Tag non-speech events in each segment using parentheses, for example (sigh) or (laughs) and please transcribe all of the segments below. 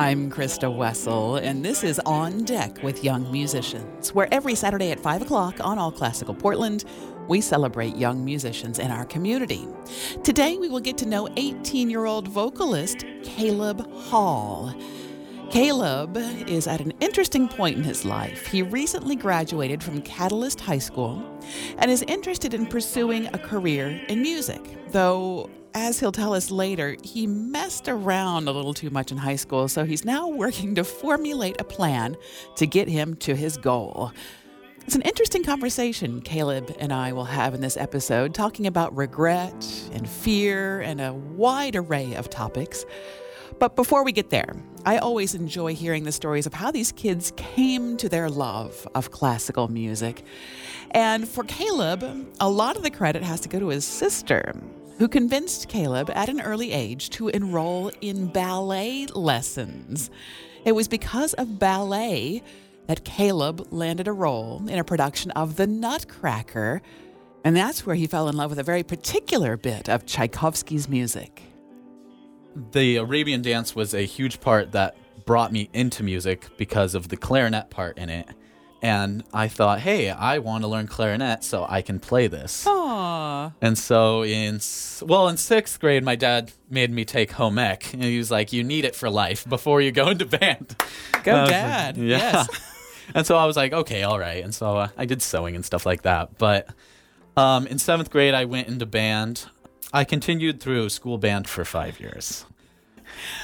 I'm Christa Wessel, and this is On Deck with Young Musicians, where every Saturday at 5 o'clock on All Classical Portland, we celebrate young musicians in our community. Today, we will get to know 18 year old vocalist Caleb Hall. Caleb is at an interesting point in his life. He recently graduated from Catalyst High School and is interested in pursuing a career in music, though as he'll tell us later, he messed around a little too much in high school, so he's now working to formulate a plan to get him to his goal. It's an interesting conversation Caleb and I will have in this episode, talking about regret and fear and a wide array of topics. But before we get there, I always enjoy hearing the stories of how these kids came to their love of classical music. And for Caleb, a lot of the credit has to go to his sister who convinced Caleb at an early age to enroll in ballet lessons. It was because of ballet that Caleb landed a role in a production of The Nutcracker, and that's where he fell in love with a very particular bit of Tchaikovsky's music. The Arabian dance was a huge part that brought me into music because of the clarinet part in it and I thought, hey, I want to learn clarinet so I can play this. Aww. And so in well in sixth grade, my dad made me take home ec, and he was like, "You need it for life before you go into band." Go, (laughs) dad! Like, yeah. Yes. (laughs) and so I was like, "Okay, all right." And so uh, I did sewing and stuff like that. But um, in seventh grade, I went into band. I continued through school band for five years.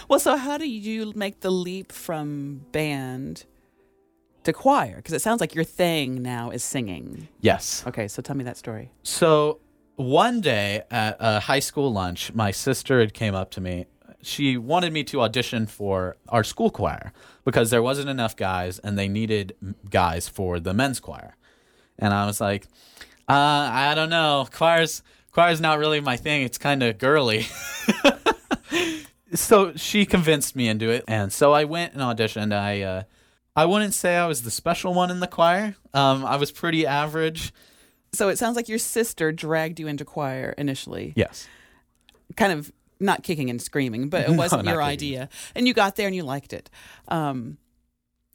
Well, so how do you make the leap from band? To choir? Because it sounds like your thing now is singing. Yes. Okay, so tell me that story. So one day at a high school lunch, my sister had came up to me. She wanted me to audition for our school choir because there wasn't enough guys and they needed guys for the men's choir. And I was like, uh, I don't know. Choir's choir's not really my thing. It's kind of girly. (laughs) so she convinced me into it, and so I went and auditioned. I uh, I wouldn't say I was the special one in the choir. Um, I was pretty average. So it sounds like your sister dragged you into choir initially. Yes. Kind of not kicking and screaming, but it (laughs) wasn't no, your kicking. idea. And you got there and you liked it. Um,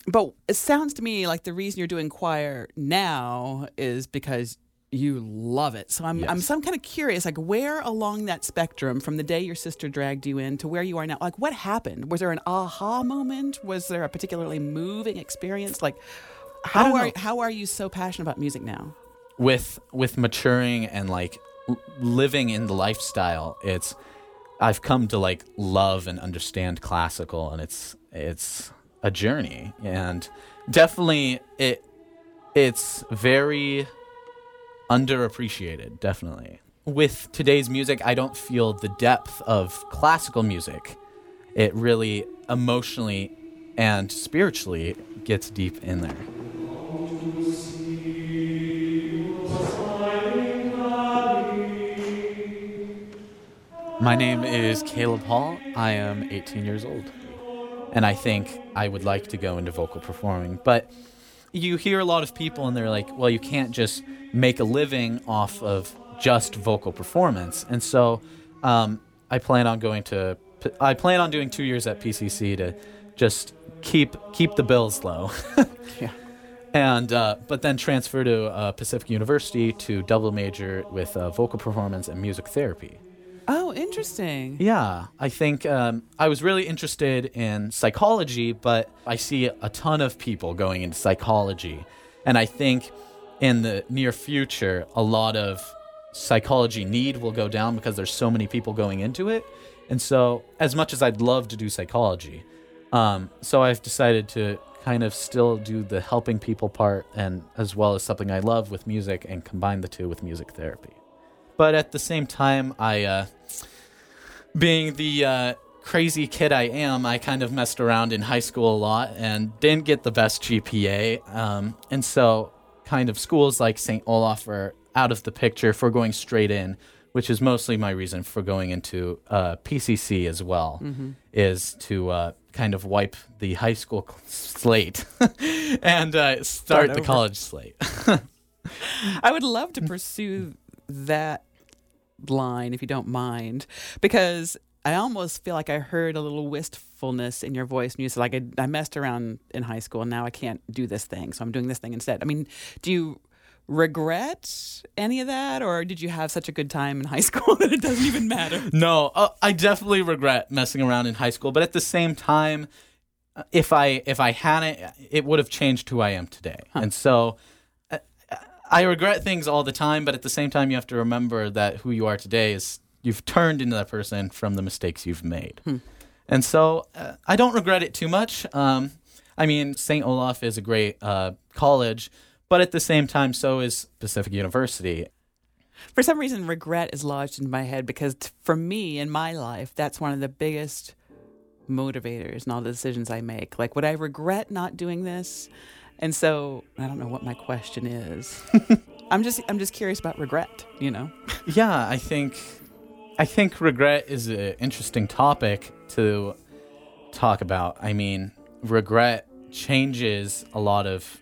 but it sounds to me like the reason you're doing choir now is because you love it. So I'm yes. I'm so I'm kind of curious, like where along that spectrum from the day your sister dragged you in to where you are now, like what happened? Was there an aha moment? Was there a particularly moving experience? Like how are know. how are you so passionate about music now? With with maturing and like living in the lifestyle, it's I've come to like love and understand classical and it's it's a journey and definitely it it's very underappreciated, definitely. With today's music, I don't feel the depth of classical music. It really emotionally and spiritually gets deep in there. My name is Caleb Hall. I am 18 years old. And I think I would like to go into vocal performing. But you hear a lot of people and they're like, well, you can't just make a living off of just vocal performance. And so um, I plan on going to, I plan on doing two years at PCC to just keep keep the bills low. (laughs) yeah. And uh, but then transfer to uh, Pacific University to double major with uh, vocal performance and music therapy. Oh, interesting. Yeah, I think um, I was really interested in psychology, but I see a ton of people going into psychology. And I think in the near future, a lot of psychology need will go down because there's so many people going into it. And so, as much as I'd love to do psychology, um, so I've decided to kind of still do the helping people part and as well as something I love with music and combine the two with music therapy. But at the same time, I, uh, being the uh, crazy kid I am, I kind of messed around in high school a lot and didn't get the best GPA. Um, and so, kind of schools like St. Olaf are out of the picture for going straight in, which is mostly my reason for going into uh, PCC as well, mm-hmm. is to uh, kind of wipe the high school slate (laughs) and uh, start, start the college slate. (laughs) I would love to pursue that line if you don't mind because I almost feel like I heard a little wistfulness in your voice, and you said like I, I messed around in high school, and now I can't do this thing, so I'm doing this thing instead. I mean, do you regret any of that, or did you have such a good time in high (laughs) school that it doesn't even matter? (laughs) No, uh, I definitely regret messing around in high school, but at the same time, uh, if I if I hadn't, it would have changed who I am today. And so, uh, I regret things all the time, but at the same time, you have to remember that who you are today is you've turned into that person from the mistakes you've made. And so, uh, I don't regret it too much. Um, I mean, St. Olaf is a great uh, college, but at the same time, so is Pacific University. For some reason, regret is lodged in my head because t- for me in my life, that's one of the biggest motivators in all the decisions I make. Like, would I regret not doing this? And so I don't know what my question is. (laughs) I'm just I'm just curious about regret. You know. Yeah, I think I think regret is an interesting topic to talk about. I mean, regret changes a lot of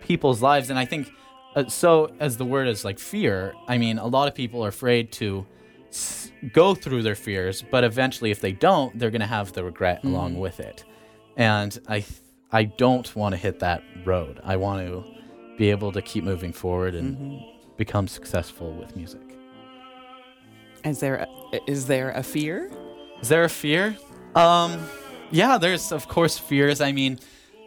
people's lives and I think uh, so as the word is like fear, I mean, a lot of people are afraid to s- go through their fears, but eventually if they don't, they're going to have the regret along with it. And I th- I don't want to hit that road. I want to be able to keep moving forward and become successful with music. Is there a, is there a fear? Is there a fear? Um, yeah, there's of course fears. I mean,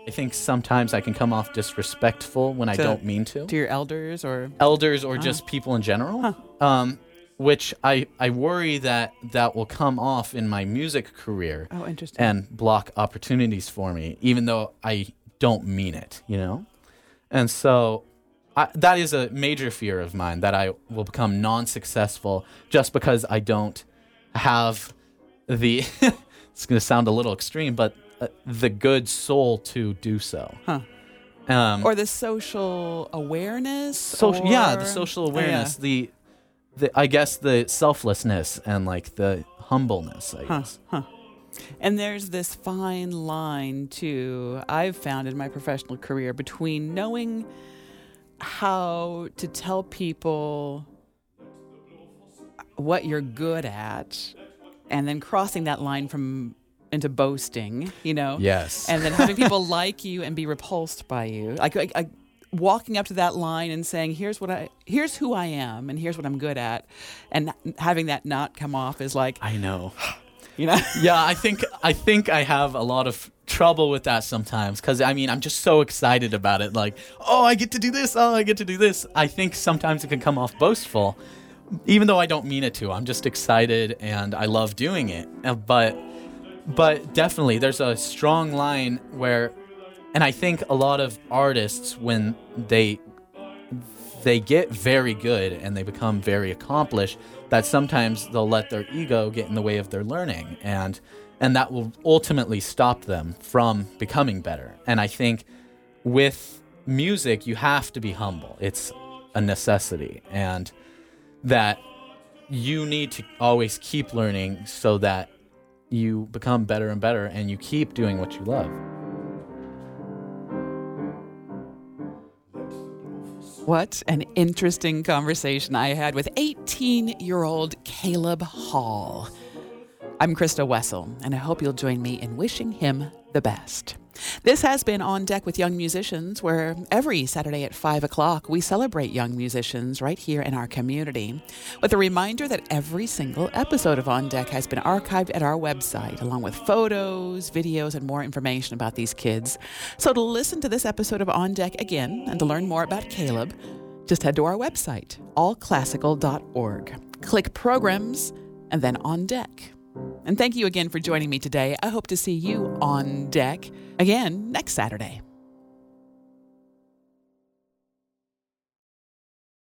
I think sometimes I can come off disrespectful when I don't mean to. To your elders or Elders or just people in general. Um, which I I worry that that will come off in my music career oh, interesting. and block opportunities for me, even though I don't mean it. You know, and so. I, that is a major fear of mine that I will become non-successful just because I don't have the (laughs) it's going to sound a little extreme but uh, the good soul to do so Huh. um or the social awareness. social yeah the or- social Oh, yeah. awareness the the i guess the selflessness and like the humbleness i Huh, guess huh. And there's this fine line too I've found in my professional career between knowing how to tell people what you're good at and then crossing that line from into boasting, you know. yes And then having people (laughs) like you and be repulsed by you. Like, like, like walking up to that line and saying, "Here's what I here's who I am and here's what I'm good at." And having that not come off is like, i know you know. yeah i think i think i have a lot of trouble with that sometimes because i mean i'm just so excited about it like oh i get to do this oh i get to do this. I think sometimes it can come off boastful even though i don't mean it to. I'm just excited and i love doing it. Uh, but but definitely there's a strong line where and i think a lot of artists when they they get very good and they become very accomplished that sometimes they'll let their ego get in the way of their learning and and that will ultimately stop them from becoming better. And i think with music you have to be humble. It's a necessity and that you need to always keep learning so that you become better and better and you keep doing what you love What an interesting conversation I had with 18 year old Caleb Hall. I'm Christa Wessel, and I hope you'll join me in wishing him the best. This has been On Deck with Young Musicians, where every Saturday at 5 o'clock we celebrate young musicians right here in our community, with a reminder that every single episode of On Deck has been archived at our website, along with photos, videos, and more information about these kids. So to listen to this episode of On Deck again and to learn more about Caleb, just head to our website, allclassical.org. Click Programs and then On Deck. And thank you again for joining me today. I hope to see you on deck again next Saturday.